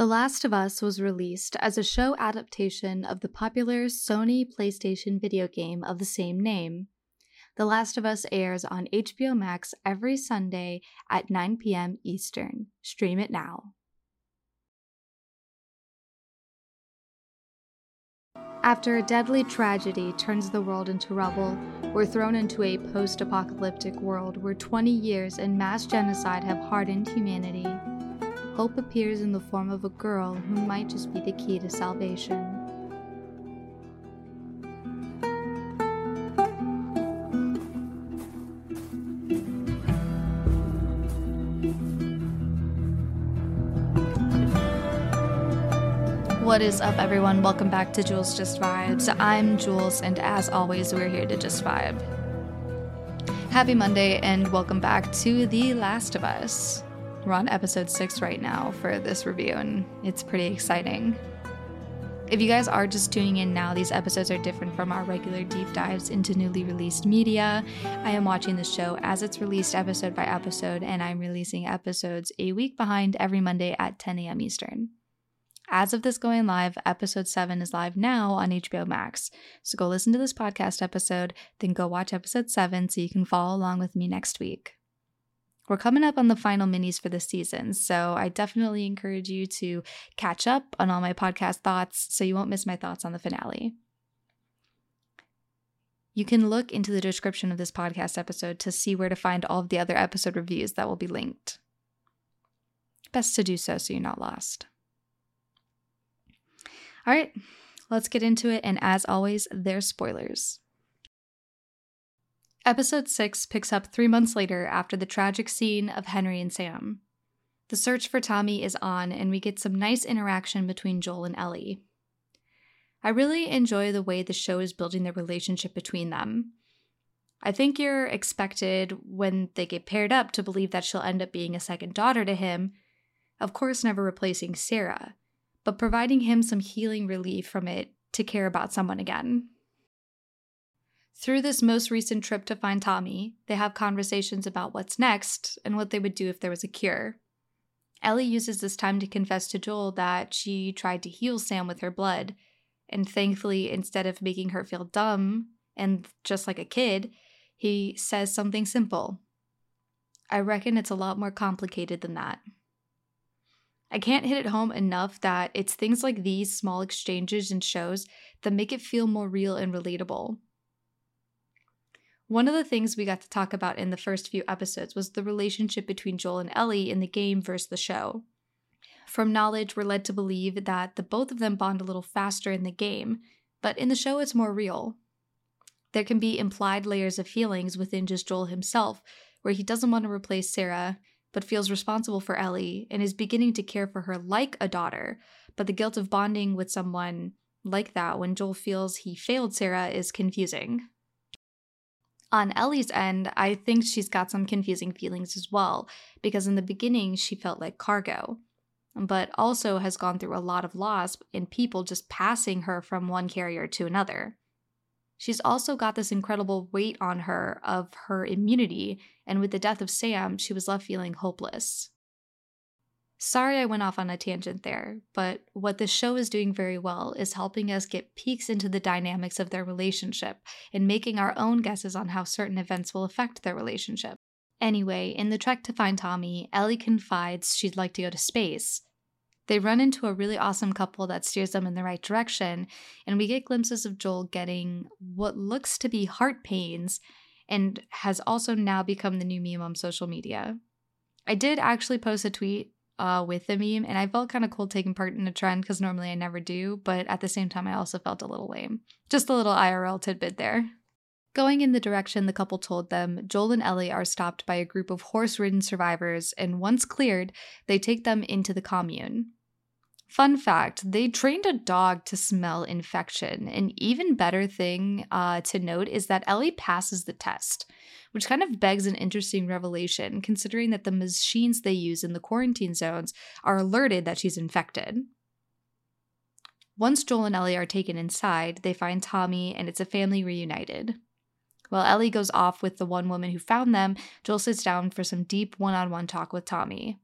The Last of Us was released as a show adaptation of the popular Sony PlayStation video game of the same name. The Last of Us airs on HBO Max every Sunday at 9 p.m. Eastern. Stream it now. After a deadly tragedy turns the world into rubble, we're thrown into a post apocalyptic world where 20 years and mass genocide have hardened humanity hope appears in the form of a girl who might just be the key to salvation. What is up, everyone? Welcome back to Jules Just Vibes. I'm Jules, and as always, we're here to just vibe. Happy Monday, and welcome back to The Last of Us. We're on episode six right now for this review, and it's pretty exciting. If you guys are just tuning in now, these episodes are different from our regular deep dives into newly released media. I am watching the show as it's released episode by episode, and I'm releasing episodes a week behind every Monday at 10 a.m. Eastern. As of this going live, episode 7 is live now on HBO Max. So go listen to this podcast episode, then go watch episode 7 so you can follow along with me next week. We're coming up on the final minis for the season, so I definitely encourage you to catch up on all my podcast thoughts so you won't miss my thoughts on the finale. You can look into the description of this podcast episode to see where to find all of the other episode reviews that will be linked. Best to do so so you're not lost. All right, let's get into it, and as always, there's spoilers. Episode 6 picks up three months later after the tragic scene of Henry and Sam. The search for Tommy is on, and we get some nice interaction between Joel and Ellie. I really enjoy the way the show is building the relationship between them. I think you're expected when they get paired up to believe that she'll end up being a second daughter to him, of course, never replacing Sarah, but providing him some healing relief from it to care about someone again. Through this most recent trip to find Tommy, they have conversations about what's next and what they would do if there was a cure. Ellie uses this time to confess to Joel that she tried to heal Sam with her blood, and thankfully, instead of making her feel dumb and just like a kid, he says something simple. I reckon it's a lot more complicated than that. I can't hit it home enough that it's things like these small exchanges and shows that make it feel more real and relatable. One of the things we got to talk about in the first few episodes was the relationship between Joel and Ellie in the game versus the show. From knowledge, we're led to believe that the both of them bond a little faster in the game, but in the show, it's more real. There can be implied layers of feelings within just Joel himself, where he doesn't want to replace Sarah, but feels responsible for Ellie and is beginning to care for her like a daughter. But the guilt of bonding with someone like that when Joel feels he failed Sarah is confusing. On Ellie's end, I think she's got some confusing feelings as well, because in the beginning she felt like cargo, but also has gone through a lot of loss in people just passing her from one carrier to another. She's also got this incredible weight on her of her immunity, and with the death of Sam, she was left feeling hopeless. Sorry I went off on a tangent there, but what this show is doing very well is helping us get peeks into the dynamics of their relationship and making our own guesses on how certain events will affect their relationship. Anyway, in the trek to find Tommy, Ellie confides she'd like to go to space. They run into a really awesome couple that steers them in the right direction, and we get glimpses of Joel getting what looks to be heart pains and has also now become the new meme on social media. I did actually post a tweet uh, with the meme, and I felt kind of cool taking part in a trend because normally I never do, but at the same time, I also felt a little lame. Just a little IRL tidbit there. Going in the direction the couple told them, Joel and Ellie are stopped by a group of horse ridden survivors, and once cleared, they take them into the commune. Fun fact they trained a dog to smell infection. An even better thing uh, to note is that Ellie passes the test which kind of begs an interesting revelation considering that the machines they use in the quarantine zones are alerted that she's infected. Once Joel and Ellie are taken inside, they find Tommy and it's a family reunited. While Ellie goes off with the one woman who found them, Joel sits down for some deep one on one talk with Tommy.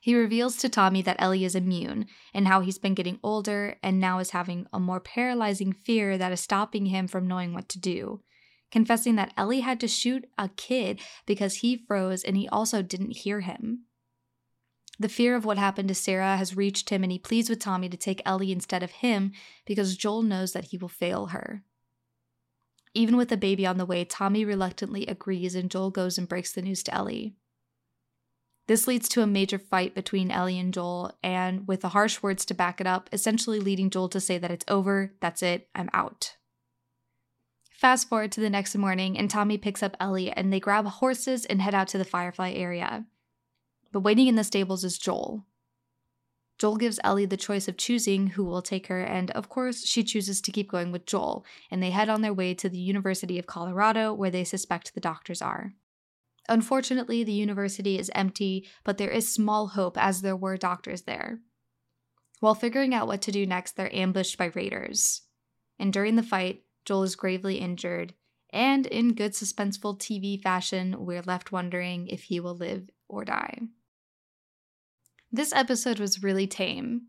He reveals to Tommy that Ellie is immune and how he's been getting older and now is having a more paralyzing fear that is stopping him from knowing what to do. Confessing that Ellie had to shoot a kid because he froze and he also didn't hear him. The fear of what happened to Sarah has reached him and he pleads with Tommy to take Ellie instead of him because Joel knows that he will fail her. Even with the baby on the way, Tommy reluctantly agrees and Joel goes and breaks the news to Ellie. This leads to a major fight between Ellie and Joel, and with the harsh words to back it up, essentially leading Joel to say that it's over, that's it, I'm out. Fast forward to the next morning, and Tommy picks up Ellie and they grab horses and head out to the Firefly area. But waiting in the stables is Joel. Joel gives Ellie the choice of choosing who will take her, and of course, she chooses to keep going with Joel, and they head on their way to the University of Colorado, where they suspect the doctors are. Unfortunately, the university is empty, but there is small hope as there were doctors there. While figuring out what to do next, they're ambushed by raiders. And during the fight, Joel is gravely injured, and in good suspenseful TV fashion, we're left wondering if he will live or die. This episode was really tame.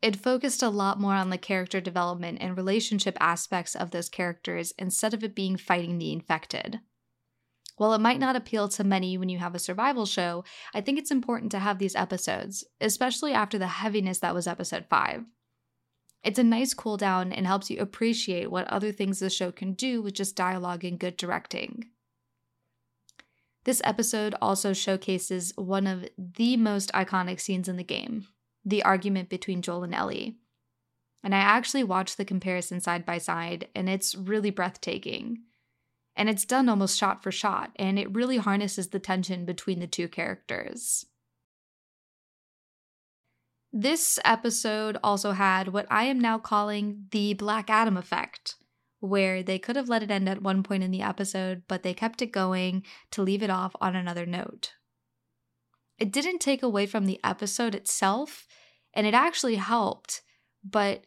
It focused a lot more on the character development and relationship aspects of those characters instead of it being fighting the infected. While it might not appeal to many when you have a survival show, I think it's important to have these episodes, especially after the heaviness that was episode 5. It's a nice cool down and helps you appreciate what other things the show can do with just dialogue and good directing. This episode also showcases one of the most iconic scenes in the game the argument between Joel and Ellie. And I actually watched the comparison side by side, and it's really breathtaking. And it's done almost shot for shot, and it really harnesses the tension between the two characters. This episode also had what I am now calling the Black Adam effect, where they could have let it end at one point in the episode, but they kept it going to leave it off on another note. It didn't take away from the episode itself, and it actually helped, but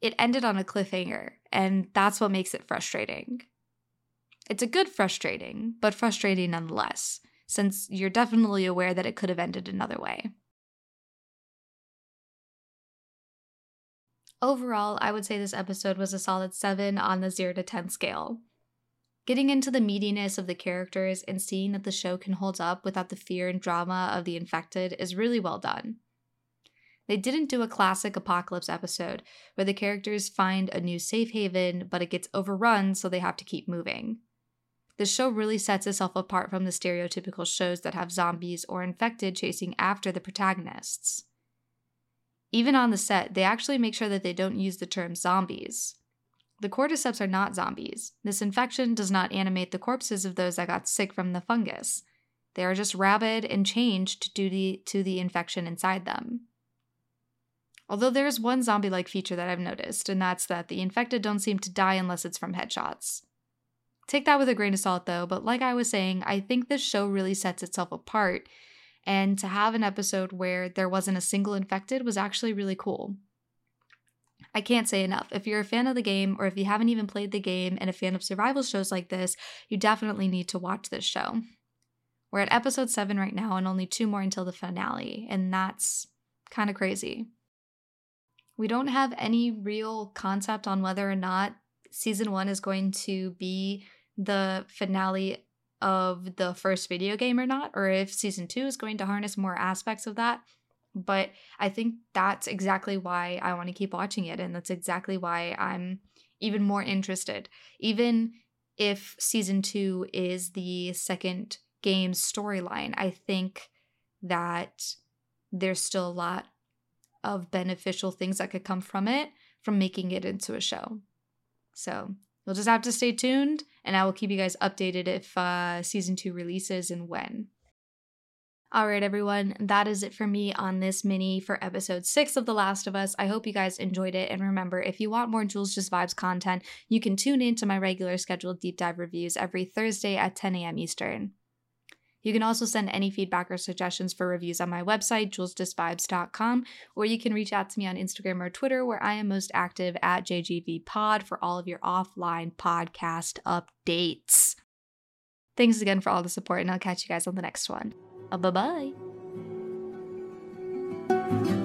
it ended on a cliffhanger, and that's what makes it frustrating. It's a good frustrating, but frustrating nonetheless, since you're definitely aware that it could have ended another way. Overall, I would say this episode was a solid 7 on the 0 to 10 scale. Getting into the meatiness of the characters and seeing that the show can hold up without the fear and drama of the infected is really well done. They didn't do a classic apocalypse episode where the characters find a new safe haven, but it gets overrun, so they have to keep moving. The show really sets itself apart from the stereotypical shows that have zombies or infected chasing after the protagonists. Even on the set, they actually make sure that they don't use the term zombies. The cordyceps are not zombies. This infection does not animate the corpses of those that got sick from the fungus. They are just rabid and changed due to, to the infection inside them. Although there is one zombie like feature that I've noticed, and that's that the infected don't seem to die unless it's from headshots. Take that with a grain of salt though, but like I was saying, I think this show really sets itself apart. And to have an episode where there wasn't a single infected was actually really cool. I can't say enough. If you're a fan of the game, or if you haven't even played the game and a fan of survival shows like this, you definitely need to watch this show. We're at episode 7 right now, and only two more until the finale, and that's kind of crazy. We don't have any real concept on whether or not season 1 is going to be the finale of the first video game or not, or if season two is going to harness more aspects of that. But I think that's exactly why I want to keep watching it. And that's exactly why I'm even more interested. Even if season two is the second game's storyline, I think that there's still a lot of beneficial things that could come from it from making it into a show. So You'll just have to stay tuned, and I will keep you guys updated if uh, season two releases and when. All right, everyone, that is it for me on this mini for episode six of The Last of Us. I hope you guys enjoyed it. And remember, if you want more Jules Just Vibes content, you can tune in to my regular scheduled deep dive reviews every Thursday at 10 a.m. Eastern. You can also send any feedback or suggestions for reviews on my website, julesjustvibes.com, or you can reach out to me on Instagram or Twitter, where I am most active at JJVPod for all of your offline podcast updates. Thanks again for all the support, and I'll catch you guys on the next one. Uh, bye bye.